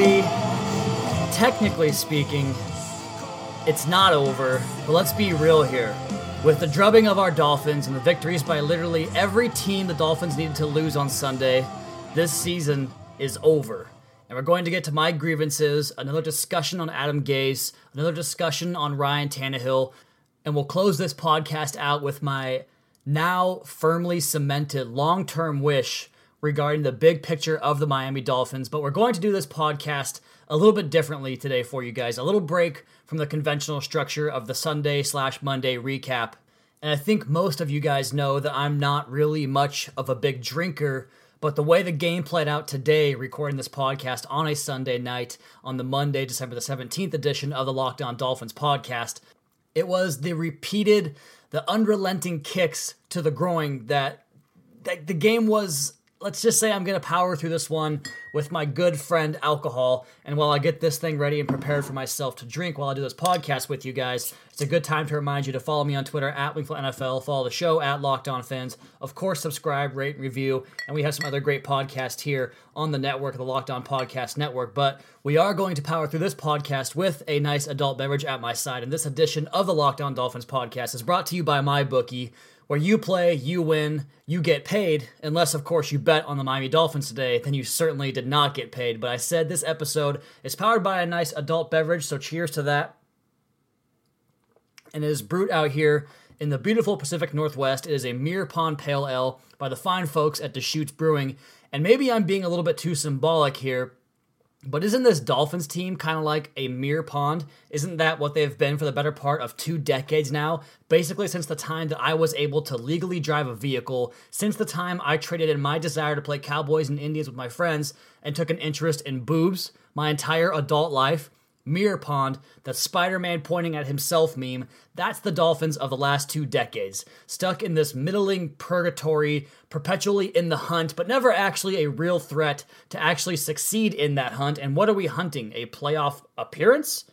Technically, technically speaking, it's not over. But let's be real here. With the drubbing of our Dolphins and the victories by literally every team the Dolphins needed to lose on Sunday, this season is over. And we're going to get to my grievances, another discussion on Adam Gase, another discussion on Ryan Tannehill, and we'll close this podcast out with my now firmly cemented long term wish regarding the big picture of the Miami Dolphins. But we're going to do this podcast a little bit differently today for you guys. A little break from the conventional structure of the Sunday slash Monday recap. And I think most of you guys know that I'm not really much of a big drinker, but the way the game played out today, recording this podcast on a Sunday night on the Monday, December the 17th edition of the Locked On Dolphins podcast, it was the repeated, the unrelenting kicks to the groin that, that the game was let's just say I'm going to power through this one with my good friend alcohol. And while I get this thing ready and prepared for myself to drink while I do this podcast with you guys, it's a good time to remind you to follow me on Twitter at Wingfield NFL, follow the show at Locked On Fins. Of course, subscribe, rate, and review. And we have some other great podcasts here on the network, the Locked On Podcast Network. But we are going to power through this podcast with a nice adult beverage at my side. And this edition of the Locked On Dolphins podcast is brought to you by my bookie where you play, you win, you get paid, unless, of course, you bet on the Miami Dolphins today, then you certainly did not get paid. But I said this episode is powered by a nice adult beverage, so cheers to that. And it is brewed out here in the beautiful Pacific Northwest. It is a Mirror Pond Pale Ale by the fine folks at Deschutes Brewing. And maybe I'm being a little bit too symbolic here, but isn't this Dolphins team kind of like a mere pond? Isn't that what they've been for the better part of two decades now? Basically, since the time that I was able to legally drive a vehicle, since the time I traded in my desire to play Cowboys and Indians with my friends and took an interest in boobs my entire adult life, Mirror Pond, the Spider Man pointing at himself meme, that's the Dolphins of the last two decades. Stuck in this middling purgatory, perpetually in the hunt, but never actually a real threat to actually succeed in that hunt. And what are we hunting? A playoff appearance?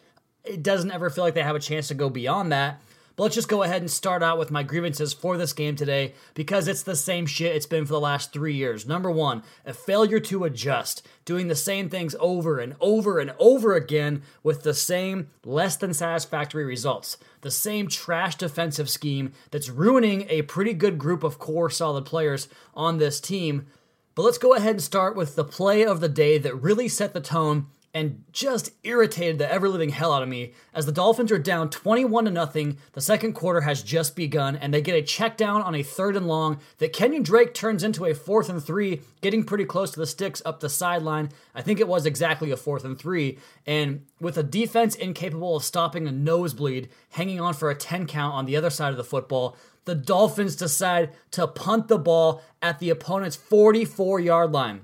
It doesn't ever feel like they have a chance to go beyond that. But let's just go ahead and start out with my grievances for this game today because it's the same shit it's been for the last three years. Number one, a failure to adjust, doing the same things over and over and over again with the same less than satisfactory results. The same trash defensive scheme that's ruining a pretty good group of core solid players on this team. But let's go ahead and start with the play of the day that really set the tone and just irritated the ever living hell out of me as the Dolphins are down 21 to nothing. The second quarter has just begun and they get a check down on a third and long that Kenyon Drake turns into a fourth and three, getting pretty close to the sticks up the sideline. I think it was exactly a fourth and three. And with a defense incapable of stopping a nosebleed, hanging on for a 10 count on the other side of the football, the Dolphins decide to punt the ball at the opponent's 44 yard line.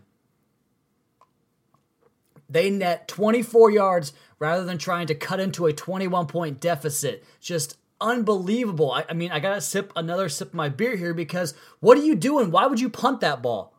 They net 24 yards rather than trying to cut into a 21 point deficit. Just unbelievable. I, I, mean, I gotta sip another sip of my beer here because what are you doing? Why would you punt that ball?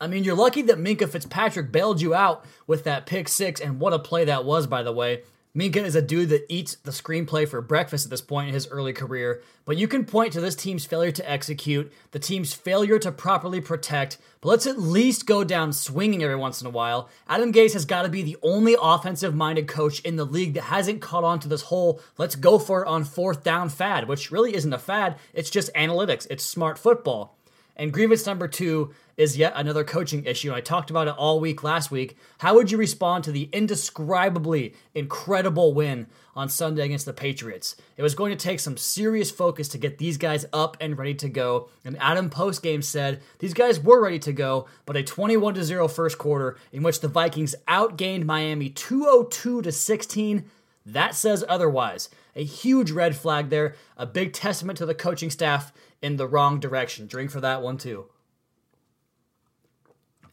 I mean, you're lucky that Minkah Fitzpatrick bailed you out with that pick six, and what a play that was, by the way. Minkah is a dude that eats the screenplay for breakfast at this point in his early career, but you can point to this team's failure to execute, the team's failure to properly protect, but let's at least go down swinging every once in a while. Adam Gase has got to be the only offensive minded coach in the league that hasn't caught on to this whole let's go for it on fourth down fad, which really isn't a fad, it's just analytics, it's smart football. And grievance number two is yet another coaching issue. I talked about it all week last week. How would you respond to the indescribably incredible win on Sunday against the Patriots? It was going to take some serious focus to get these guys up and ready to go. And Adam postgame said these guys were ready to go, but a 21 0 first quarter in which the Vikings outgained Miami 202 to 16 that says otherwise. A huge red flag there, a big testament to the coaching staff in the wrong direction. Drink for that one too.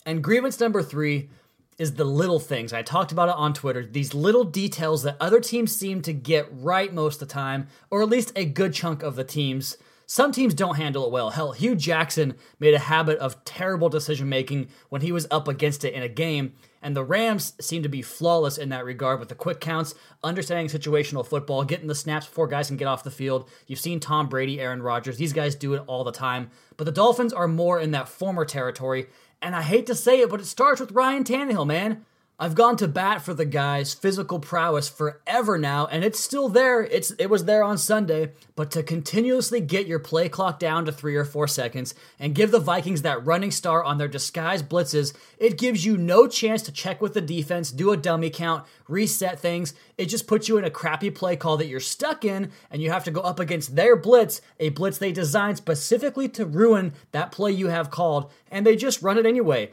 And grievance number three is the little things. I talked about it on Twitter. These little details that other teams seem to get right most of the time, or at least a good chunk of the teams. Some teams don't handle it well. Hell, Hue Jackson made a habit of terrible decision making when he was up against it in a game, and the Rams seem to be flawless in that regard with the quick counts, understanding situational football, getting the snaps before guys can get off the field. You've seen Tom Brady, Aaron Rodgers, these guys do it all the time. But the Dolphins are more in that former territory, and I hate to say it, but it starts with Ryan Tannehill, man. I've gone to bat for the guy's physical prowess forever now, and it's still there. It's it was there on Sunday, but to continuously get your play clock down to three or four seconds and give the Vikings that running star on their disguised blitzes, it gives you no chance to check with the defense, do a dummy count, reset things. It just puts you in a crappy play call that you're stuck in, and you have to go up against their blitz, a blitz they designed specifically to ruin that play you have called, and they just run it anyway.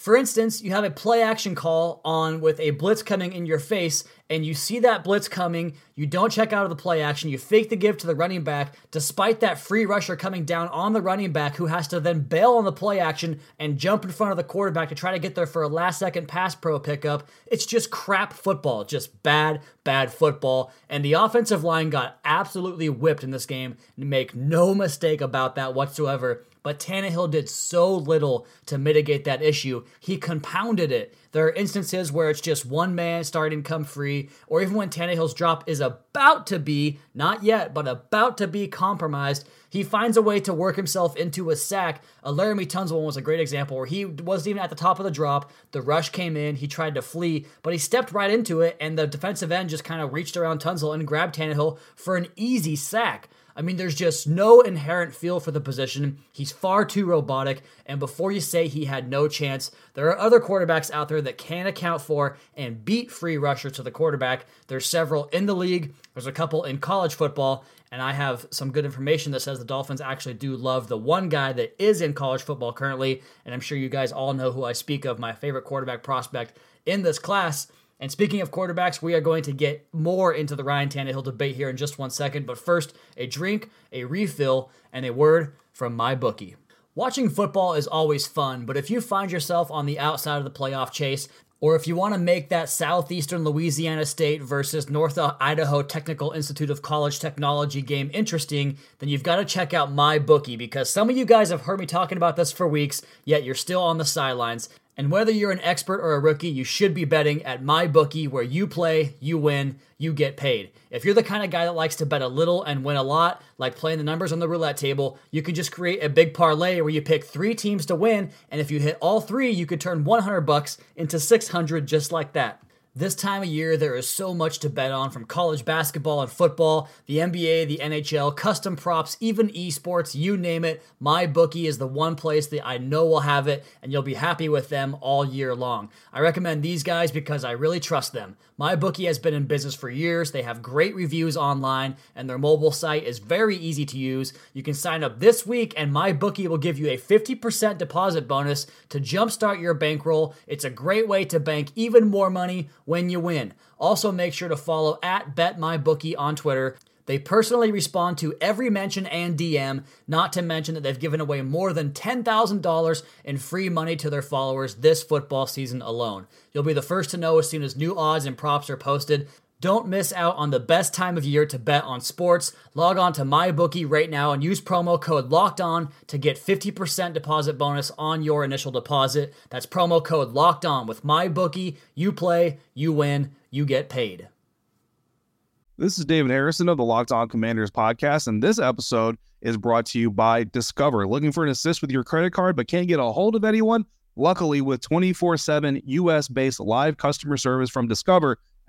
For instance, you have a play action call on with a blitz coming in your face, and you see that blitz coming. You don't check out of the play action. You fake the give to the running back, despite that free rusher coming down on the running back, who has to then bail on the play action and jump in front of the quarterback to try to get there for a last second pass pro pickup. It's just crap football, just bad, bad football. And the offensive line got absolutely whipped in this game. Make no mistake about that whatsoever but Tannehill did so little to mitigate that issue. He compounded it. There are instances where it's just one man starting to come free, or even when Tannehill's drop is about to be, not yet, but about to be compromised, he finds a way to work himself into a sack. A Laremy Tunsil one was a great example where he wasn't even at the top of the drop. The rush came in, he tried to flee, but he stepped right into it, and the defensive end just kind of reached around Tunsil and grabbed Tannehill for an easy sack. I mean, there's just no inherent feel for the position. He's far too robotic. And before you say he had no chance, there are other quarterbacks out there that can account for and beat free rusher to the quarterback. There's several in the league, there's a couple in college football. And I have some good information that says the Dolphins actually do love the one guy that is in college football currently. And I'm sure you guys all know who I speak of, my favorite quarterback prospect in this class. And speaking of quarterbacks, we are going to get more into the Ryan Tannehill debate here in just one second. But first, a drink, a refill, and a word from my bookie. Watching football is always fun, but if you find yourself on the outside of the playoff chase, or if you want to make that Southeastern Louisiana State versus North Idaho Technical Institute of College Technology game interesting, then you've got to check out my bookie because some of you guys have heard me talking about this for weeks, yet you're still on the sidelines. And whether you're an expert or a rookie, you should be betting at my bookie where you play, you win, you get paid. If you're the kind of guy that likes to bet a little and win a lot, like playing the numbers on the roulette table, you can just create a big parlay where you pick 3 teams to win, and if you hit all 3, you could turn 100 bucks into 600 just like that. This time of year, there is so much to bet on from college basketball and football, the NBA, the NHL, custom props, even esports, you name it. My bookie is the one place that I know will have it, and you'll be happy with them all year long. I recommend these guys because I really trust them. My bookie has been in business for years. They have great reviews online, and their mobile site is very easy to use. You can sign up this week, and my bookie will give you a 50% deposit bonus to jumpstart your bankroll. It's a great way to bank even more money when you win. Also, make sure to follow at BetMyBookie on Twitter. They personally respond to every mention and DM, not to mention that they've given away more than $10,000 in free money to their followers this football season alone. You'll be the first to know as soon as new odds and props are posted. Don't miss out on the best time of year to bet on sports. Log on to MyBookie right now and use promo code Locked On to get 50% deposit bonus on your initial deposit. That's promo code Locked On with MyBookie. You play, you win, you get paid. This is David Harrison of the Locked On Commanders podcast, and this episode is brought to you by Discover. Looking for an assist with your credit card but can't get a hold of anyone? Luckily, with 24 7 US based live customer service from Discover,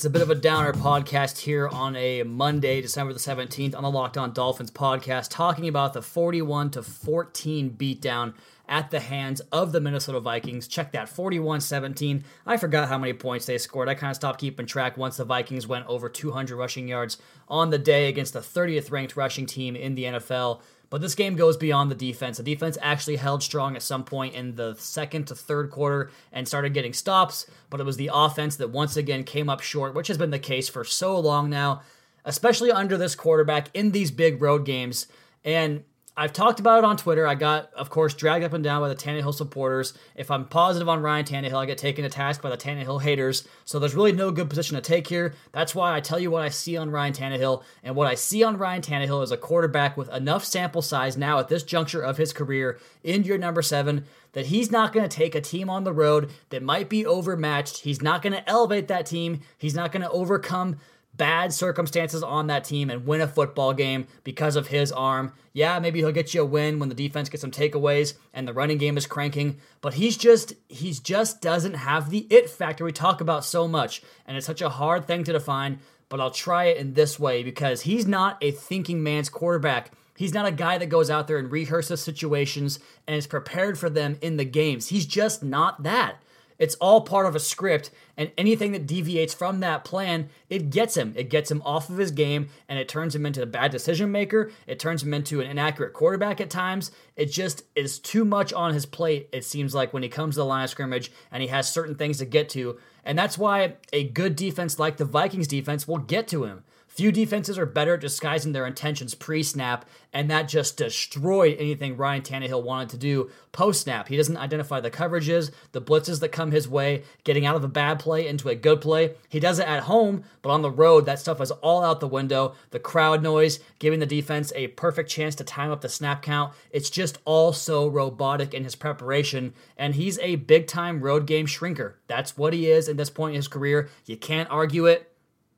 It's a bit of a downer podcast here on a Monday, December the 17th on the Locked On Dolphins podcast, talking about the 41 to 14 beatdown at the hands of the Minnesota Vikings. Check that 41 17. I forgot how many points they scored. I kind of stopped keeping track once the Vikings went over 200 rushing yards on the day against the 30th ranked rushing team in the NFL. But this game goes beyond the defense. The defense actually held strong at some point in the second to third quarter and started getting stops, but it was the offense that once again came up short, which has been the case for so long now, especially under this quarterback in these big road games. And I've talked about it on Twitter. I got, of course, dragged up and down by the Tannehill supporters. If I'm positive on Ryan Tannehill, I get taken to task by the Tannehill haters. So there's really no good position to take here. That's why I tell you what I see on Ryan Tannehill. And what I see on Ryan Tannehill is a quarterback with enough sample size now at this juncture of his career in year number seven that he's not going to take a team on the road that might be overmatched. He's not going to elevate that team. He's not going to overcome bad circumstances on that team and win a football game because of his arm. Yeah, maybe he'll get you a win when the defense gets some takeaways and the running game is cranking, but he's just he's just doesn't have the it factor we talk about so much and it's such a hard thing to define, but I'll try it in this way because he's not a thinking man's quarterback. He's not a guy that goes out there and rehearses situations and is prepared for them in the games. He's just not that. It's all part of a script, and anything that deviates from that plan, it gets him. It gets him off of his game, and it turns him into a bad decision maker. It turns him into an inaccurate quarterback at times. It just is too much on his plate, it seems like, when he comes to the line of scrimmage and he has certain things to get to. And that's why a good defense like the Vikings defense will get to him. Few defenses are better at disguising their intentions pre snap, and that just destroyed anything Ryan Tannehill wanted to do post snap. He doesn't identify the coverages, the blitzes that come his way, getting out of a bad play into a good play. He does it at home, but on the road, that stuff is all out the window. The crowd noise, giving the defense a perfect chance to time up the snap count. It's just all so robotic in his preparation, and he's a big time road game shrinker. That's what he is at this point in his career. You can't argue it.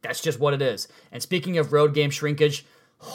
That's just what it is. And speaking of road game shrinkage,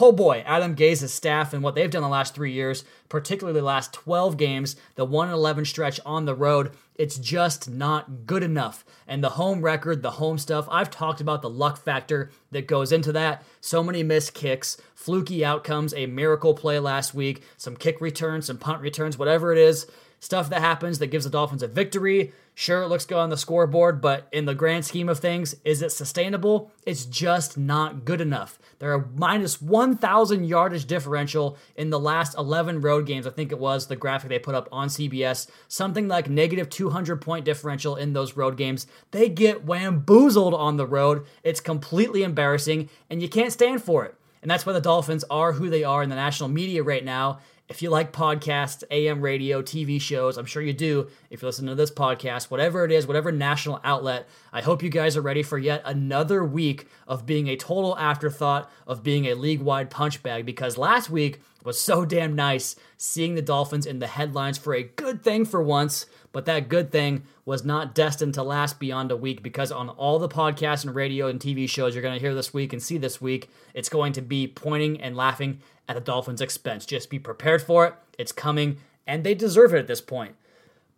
oh boy, Adam Gase's staff and what they've done the last three years, particularly the last 12 games, the 1 11 stretch on the road, it's just not good enough. And the home record, the home stuff, I've talked about the luck factor that goes into that. So many missed kicks, fluky outcomes, a miracle play last week, some kick returns, some punt returns, whatever it is stuff that happens that gives the Dolphins a victory. Sure, it looks good on the scoreboard, but in the grand scheme of things, is it sustainable? It's just not good enough. There are minus 1,000 yardage differential in the last 11 road games. I think it was the graphic they put up on CBS. Something like negative 200 point differential in those road games. They get wamboozled on the road. It's completely embarrassing, and you can't stand for it. And that's why the Dolphins are who they are in the national media right now. If you like podcasts, AM radio, TV shows, I'm sure you do. If you listen to this podcast, whatever it is, whatever national outlet, I hope you guys are ready for yet another week of being a total afterthought, of being a league wide punch bag. Because last week was so damn nice seeing the Dolphins in the headlines for a good thing for once. But that good thing was not destined to last beyond a week because on all the podcasts and radio and TV shows you're going to hear this week and see this week, it's going to be pointing and laughing at the Dolphins' expense. Just be prepared for it. It's coming, and they deserve it at this point.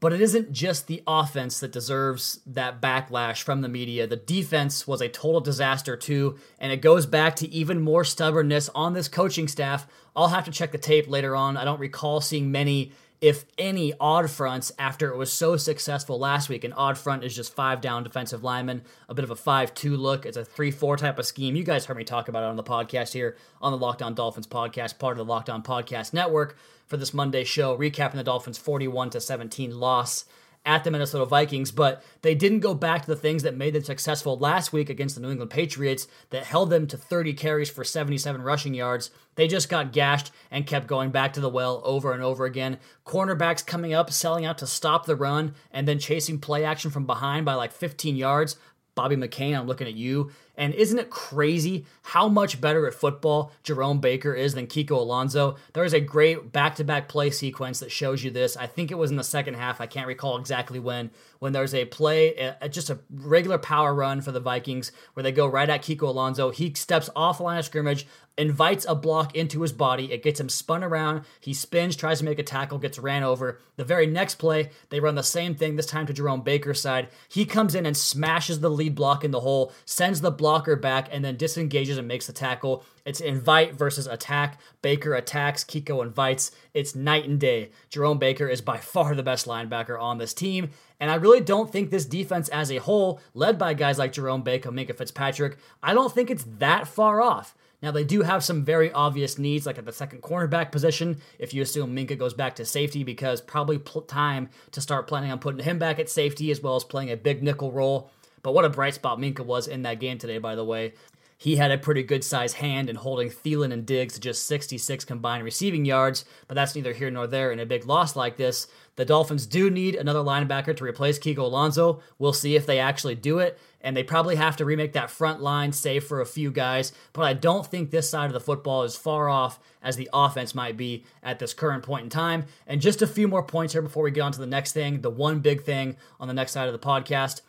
But it isn't just the offense that deserves that backlash from the media. The defense was a total disaster too, and it goes back to even more stubbornness on this coaching staff. I'll have to check the tape later on. I don't recall seeing many if any, odd fronts after it was so successful last week. An odd front is just five down defensive linemen, a bit of a 5 2 look. It's a 3 4 type of scheme. You guys heard me talk about it on the podcast here on the Locked On Dolphins podcast, part of the Locked On Podcast Network for this Monday show, recapping the Dolphins' 41 to 17 loss at the Minnesota Vikings, but they didn't go back to the things that made them successful last week against the New England Patriots that held them to 30 carries for 77 rushing yards. They just got gashed and kept going back to the well over and over again. Cornerbacks coming up, selling out to stop the run, and then chasing play action from behind by like 15 yards. Bobby McCain, I'm looking at you. And isn't it crazy how much better at football Jerome Baker is than Kiko Alonso? There is a great back to back play sequence that shows you this. I think it was in the second half. I can't recall exactly when. When there's a play, just a regular power run for the Vikings where they go right at Kiko Alonso. He steps off the line of scrimmage, invites a block into his body. It gets him spun around. He spins, tries to make a tackle, gets ran over. The very next play, they run the same thing, this time to Jerome Baker's side. He comes in and smashes the lead block in the hole, sends the blocker back, and then disengages and makes the tackle. It's invite versus attack. Baker attacks, Kiko invites. It's night and day. Jerome Baker is by far the best linebacker on this team. And I really don't think this defense as a whole, led by guys like Jerome Baker, Minkah Fitzpatrick, I don't think it's that far off. Now, they do have some very obvious needs, like at the second cornerback position, if you assume Minkah goes back to safety, because probably pl- time to start planning on putting him back at safety as well as playing a big nickel role. But what a bright spot Minkah was in that game today, by the way. He had a pretty good size hand in holding Thielen and Diggs to just 66 combined receiving yards, but that's neither here nor there in a big loss like this. The Dolphins do need another linebacker to replace Kiko Alonso. We'll see if they actually do it and they probably have to remake that front line, save for a few guys. But I don't think this side of the football is far off as the offense might be at this current point in time. And just a few more points here before we get on to the next thing, the one big thing on the next side of the podcast.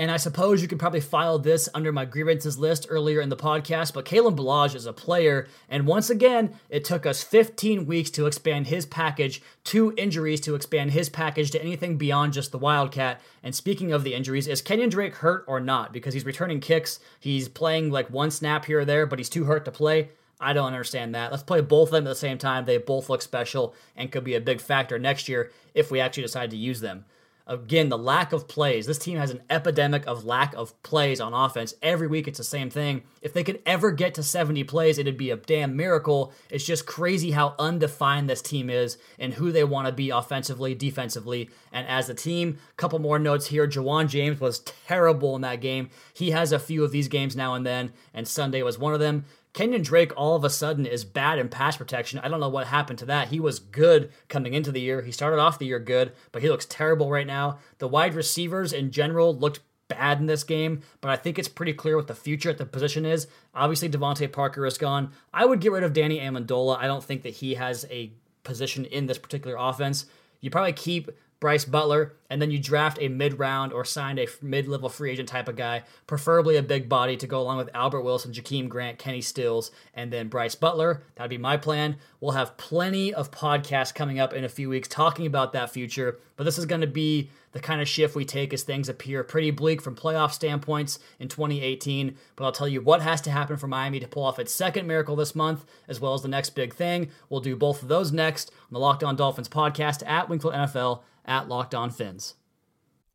And I suppose you could probably file this under my grievances list earlier in the podcast, but Kalen Ballage is a player, and once again, it took us 15 weeks to expand his package, two injuries to expand his package to anything beyond just the Wildcat. And speaking of the injuries, is Kenyon Drake hurt or not? Because he's returning kicks, he's playing like one snap here or there, but he's too hurt to play. I don't understand that. Let's play both of them at the same time. They both look special and could be a big factor next year if we actually decide to use them. Again, the lack of plays. This team has an epidemic of lack of plays on offense. Every week it's the same thing. If they could ever get to 70 plays, it'd be a damn miracle. It's just crazy how undefined this team is and who they want to be offensively, defensively, and as a team. Couple more notes here. Ja'Wuan James was terrible in that game. He has a few of these games now and then, and Sunday was one of them. Kenyon Drake all of a sudden is bad in pass protection. I don't know what happened to that. He was good coming into the year. He started off the year good, but he looks terrible right now. The wide receivers in general looked bad in this game, but I think it's pretty clear what the future at the position is. Obviously, DeVante Parker is gone. I would get rid of Danny Amendola. I don't think that he has a position in this particular offense. You probably keep Brice Butler, and then you draft a mid round or signed a mid level free agent type of guy, preferably a big body to go along with Albert Wilson, Jakeem Grant, Kenny Stills, and then Brice Butler. That'd be my plan. We'll have plenty of podcasts coming up in a few weeks talking about that future, but this is going to be the kind of shift we take as things appear pretty bleak from playoff standpoints in 2018. But I'll tell you what has to happen for Miami to pull off its second miracle this month, as well as the next big thing. We'll do both of those next on the Locked On Dolphins podcast at Wingfield NFL at Locked On Fins.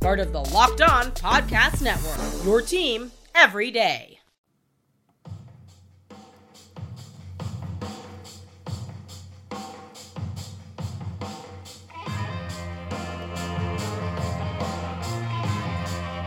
part of the Locked On Podcast Network. Your team every day.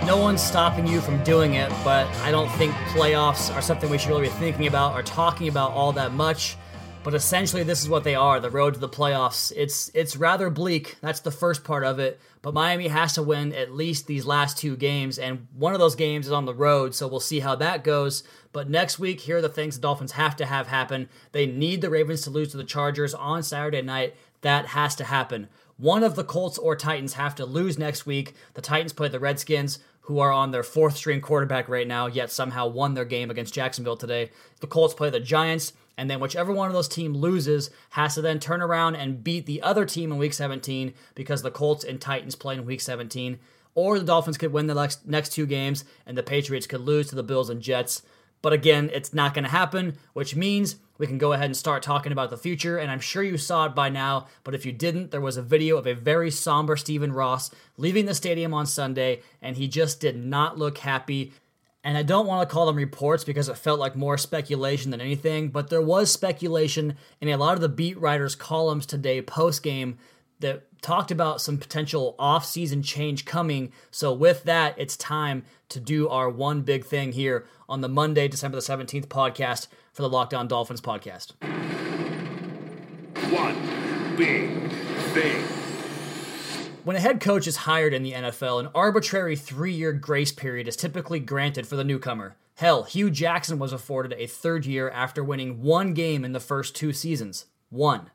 No one's stopping you from doing it, but I don't think playoffs are something we should really be thinking about or talking about all that much. But essentially, this is what they are: the road to the playoffs. It's it's rather bleak. That's the first part of it. But Miami has to win at least these last two games, and one of those games is on the road. So we'll see how that goes. But next week, here are the things the Dolphins have to have happen. They need the Ravens to lose to the Chargers on Saturday night. That has to happen. One of the Colts or Titans have to lose next week. The Titans play the Redskins, who are on their fourth string quarterback right now, yet somehow won their game against Jacksonville today. The Colts play the Giants, and then whichever one of those teams loses has to then turn around and beat the other team in week 17 because the Colts and Titans play in week 17. Or the Dolphins could win the next, next two games and the Patriots could lose to the Bills and Jets. But again, it's not going to happen, which means we can go ahead and start talking about the future. And I'm sure you saw it by now, but if you didn't, there was a video of a very somber Stephen Ross leaving the stadium on Sunday, and he just did not look happy. And I don't want to call them reports because it felt like more speculation than anything, but there was speculation in a lot of the beat writers' columns today post game that talked about some potential off-season change coming. So with that, it's time to do our one big thing here on the Monday, December the 17th podcast for the Locked On Dolphins podcast. One big thing. When a head coach is hired in the NFL, an arbitrary three year grace period is typically granted for the newcomer. Hell, Hue Jackson was afforded a third year after winning one game in the first two seasons. One.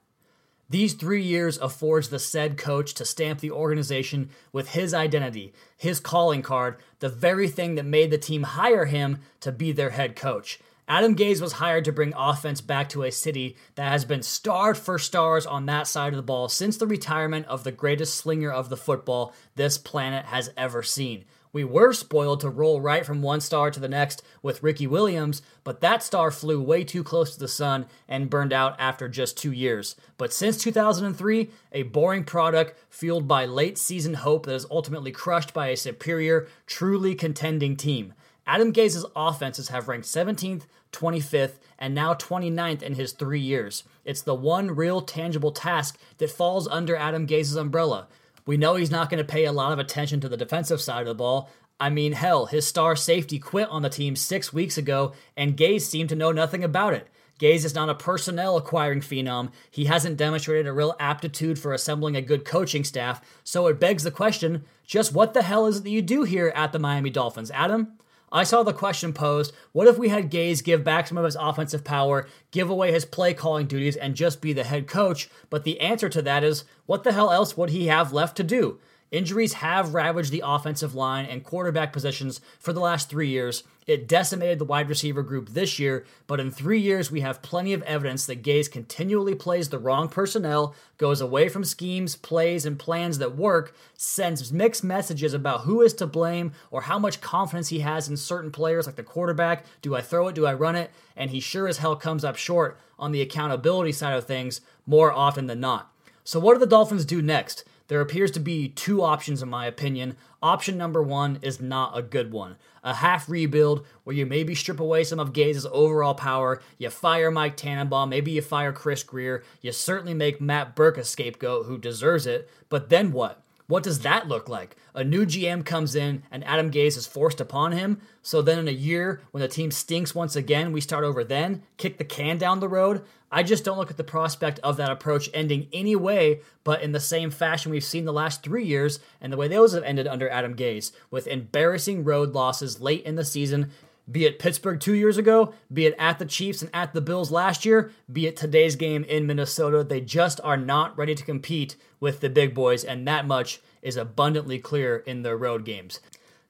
These three years affords the said coach to stamp the organization with his identity, his calling card, the very thing that made the team hire him to be their head coach. Adam Gase was hired to bring offense back to a city that has been starved for stars on that side of the ball since the retirement of the greatest slinger of the football this planet has ever seen. We were spoiled to roll right from one star to the next with Ricky Williams, but that star flew way too close to the sun and burned out after just two years. But since 2003, a boring product fueled by late season hope that is ultimately crushed by a superior, truly contending team. Adam Gase's offenses have ranked 17th, 25th, and now 29th in his three years. It's the one real tangible task that falls under Adam Gase's umbrella. We know he's not going to pay a lot of attention to the defensive side of the ball. I mean, hell, his star safety quit on the team six weeks ago, and Gase seemed to know nothing about it. Gase is not a personnel acquiring phenom. He hasn't demonstrated a real aptitude for assembling a good coaching staff, so it begs the question just what the hell is it that you do here at the Miami Dolphins, Adam? I saw the question posed what if we had Gase give back some of his offensive power, give away his play calling duties, and just be the head coach? But the answer to that is what the hell else would he have left to do? Injuries have ravaged the offensive line and quarterback positions for the last three years. It decimated the wide receiver group this year, but in three years, we have plenty of evidence that Gase continually plays the wrong personnel, goes away from schemes, plays, and plans that work, sends mixed messages about who is to blame or how much confidence he has in certain players, like the quarterback. Do I throw it? Do I run it? And he sure as hell comes up short on the accountability side of things more often than not. So, what do the Dolphins do next? There appears to be two options, in my opinion. Option number one is not a good one. A half rebuild where you maybe strip away some of Gase's overall power, you fire Mike Tannenbaum, maybe you fire Chris Grier, you certainly make Matt Burke a scapegoat who deserves it, but then what? What does that look like? A new GM comes in and Adam Gase is forced upon him. So then, in a year, when the team stinks once again, we start over then, kick the can down the road. I just don't look at the prospect of that approach ending any way but in the same fashion we've seen the last three years and the way those have ended under Adam Gase, with embarrassing road losses late in the season be it Pittsburgh two years ago, be it at the Chiefs and at the Bills last year, be it today's game in Minnesota, they just are not ready to compete with the big boys, and that much is abundantly clear in their road games.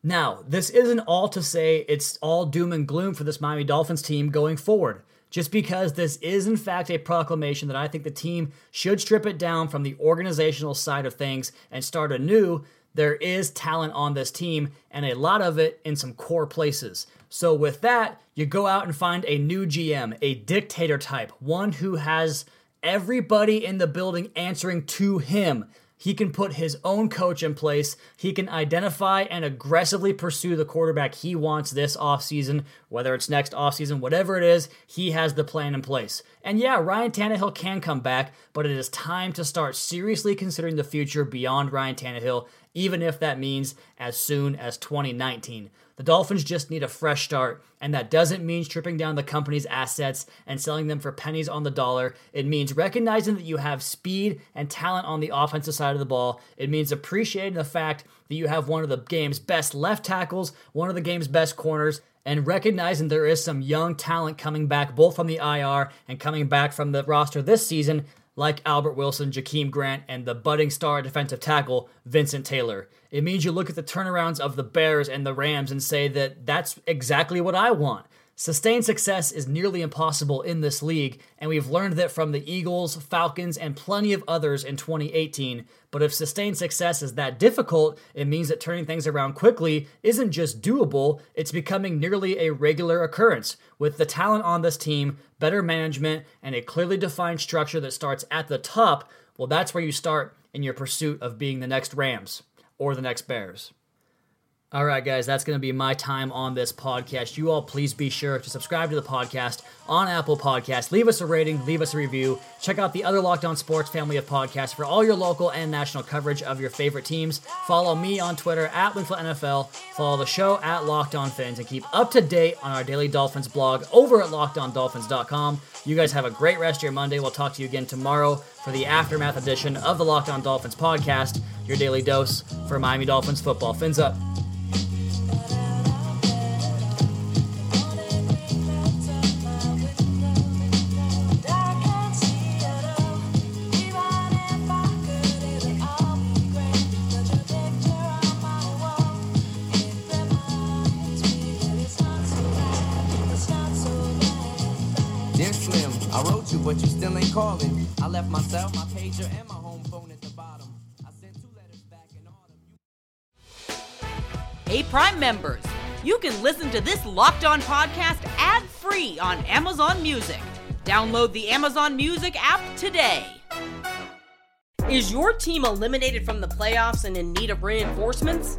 Now, this isn't all to say it's all doom and gloom for this Miami Dolphins team going forward. Just because this is, in fact, a proclamation that I think the team should strip it down from the organizational side of things and start anew, there is talent on this team, and a lot of it in some core places. So, with that, you go out and find a new GM, a dictator type, one who has everybody in the building answering to him. He can put his own coach in place. He can identify and aggressively pursue the quarterback he wants this offseason, whether it's next offseason, whatever it is, he has the plan in place. And yeah, Ryan Tannehill can come back, but it is time to start seriously considering the future beyond Ryan Tannehill, even if that means as soon as 2019. The Dolphins just need a fresh start, and that doesn't mean stripping down the company's assets and selling them for pennies on the dollar. It means recognizing that you have speed and talent on the offensive side of the ball. It means appreciating the fact that you have one of the game's best left tackles, one of the game's best corners, and recognizing there is some young talent coming back both from the IR and coming back from the roster this season like Albert Wilson, Jakeem Grant, and the budding star defensive tackle, Vincent Taylor. It means you look at the turnarounds of the Bears and the Rams and say that that's exactly what I want. Sustained success is nearly impossible in this league, and we've learned that from the Eagles, Falcons, and plenty of others in 2018. But if sustained success is that difficult, it means that turning things around quickly isn't just doable, it's becoming nearly a regular occurrence. With the talent on this team, better management, and a clearly defined structure that starts at the top, well, that's where you start in your pursuit of being the next Rams or the next Bears. All right, guys, that's going to be my time on this podcast. You all please be sure to subscribe to the podcast on Apple Podcasts. Leave us a rating, leave us a review. Check out the other Locked On Sports family of podcasts for all your local and national coverage of your favorite teams. Follow me on Twitter at Wingfield NFL. Follow the show at Locked On Fins and keep up to date on our daily Dolphins blog over at LockedOnDolphins.com. You guys have a great rest of your Monday. We'll talk to you again tomorrow for the aftermath edition of the Locked On Dolphins podcast, your daily dose for Miami Dolphins football. Fins up. Left myself, my pager, and my home phone at the bottom. I sent two letters back in autumn. Hey, Prime members, you can listen to this Locked On podcast ad free on Amazon Music. Download the Amazon Music app today. Is your team eliminated from the playoffs and in need of reinforcements?